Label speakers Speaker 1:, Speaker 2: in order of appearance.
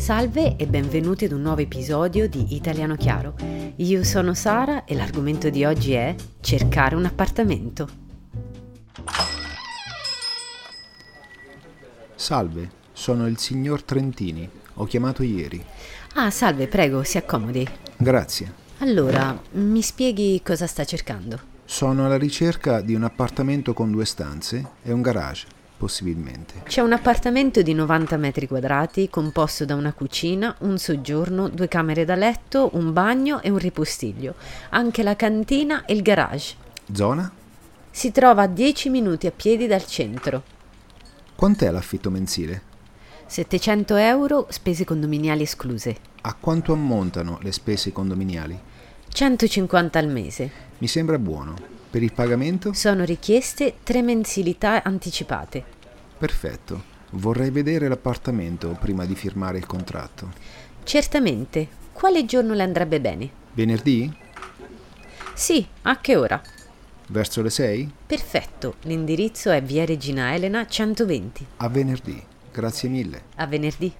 Speaker 1: Salve e benvenuti ad un nuovo episodio di Italiano Chiaro. Io sono Sara e l'argomento di oggi è cercare un appartamento.
Speaker 2: Salve, sono il signor Trentini. Ho chiamato ieri.
Speaker 1: Ah, salve, prego, si accomodi.
Speaker 2: Grazie.
Speaker 1: Allora, mi spieghi cosa sta cercando?
Speaker 2: Sono alla ricerca di un appartamento con due stanze e un garage, possibilmente.
Speaker 1: C'è un appartamento di 90 metri quadrati composto da una cucina, un soggiorno, due camere da letto, un bagno e un ripostiglio, anche la cantina e il garage.
Speaker 2: Zona?
Speaker 1: Si trova a 10 minuti a piedi dal centro.
Speaker 2: Quant'è l'affitto mensile?
Speaker 1: 700 euro, spese condominiali escluse.
Speaker 2: A quanto ammontano le spese condominiali?
Speaker 1: 150 al mese.
Speaker 2: Mi sembra buono. Per il pagamento?
Speaker 1: Sono richieste tre mensilità anticipate.
Speaker 2: Perfetto. Vorrei vedere l'appartamento prima di firmare il contratto.
Speaker 1: Certamente. Quale giorno le andrebbe bene?
Speaker 2: Venerdì?
Speaker 1: Sì, a che ora?
Speaker 2: Verso le 6?
Speaker 1: Perfetto. L'indirizzo è via Regina Elena 120.
Speaker 2: A venerdì. Grazie mille.
Speaker 1: A venerdì.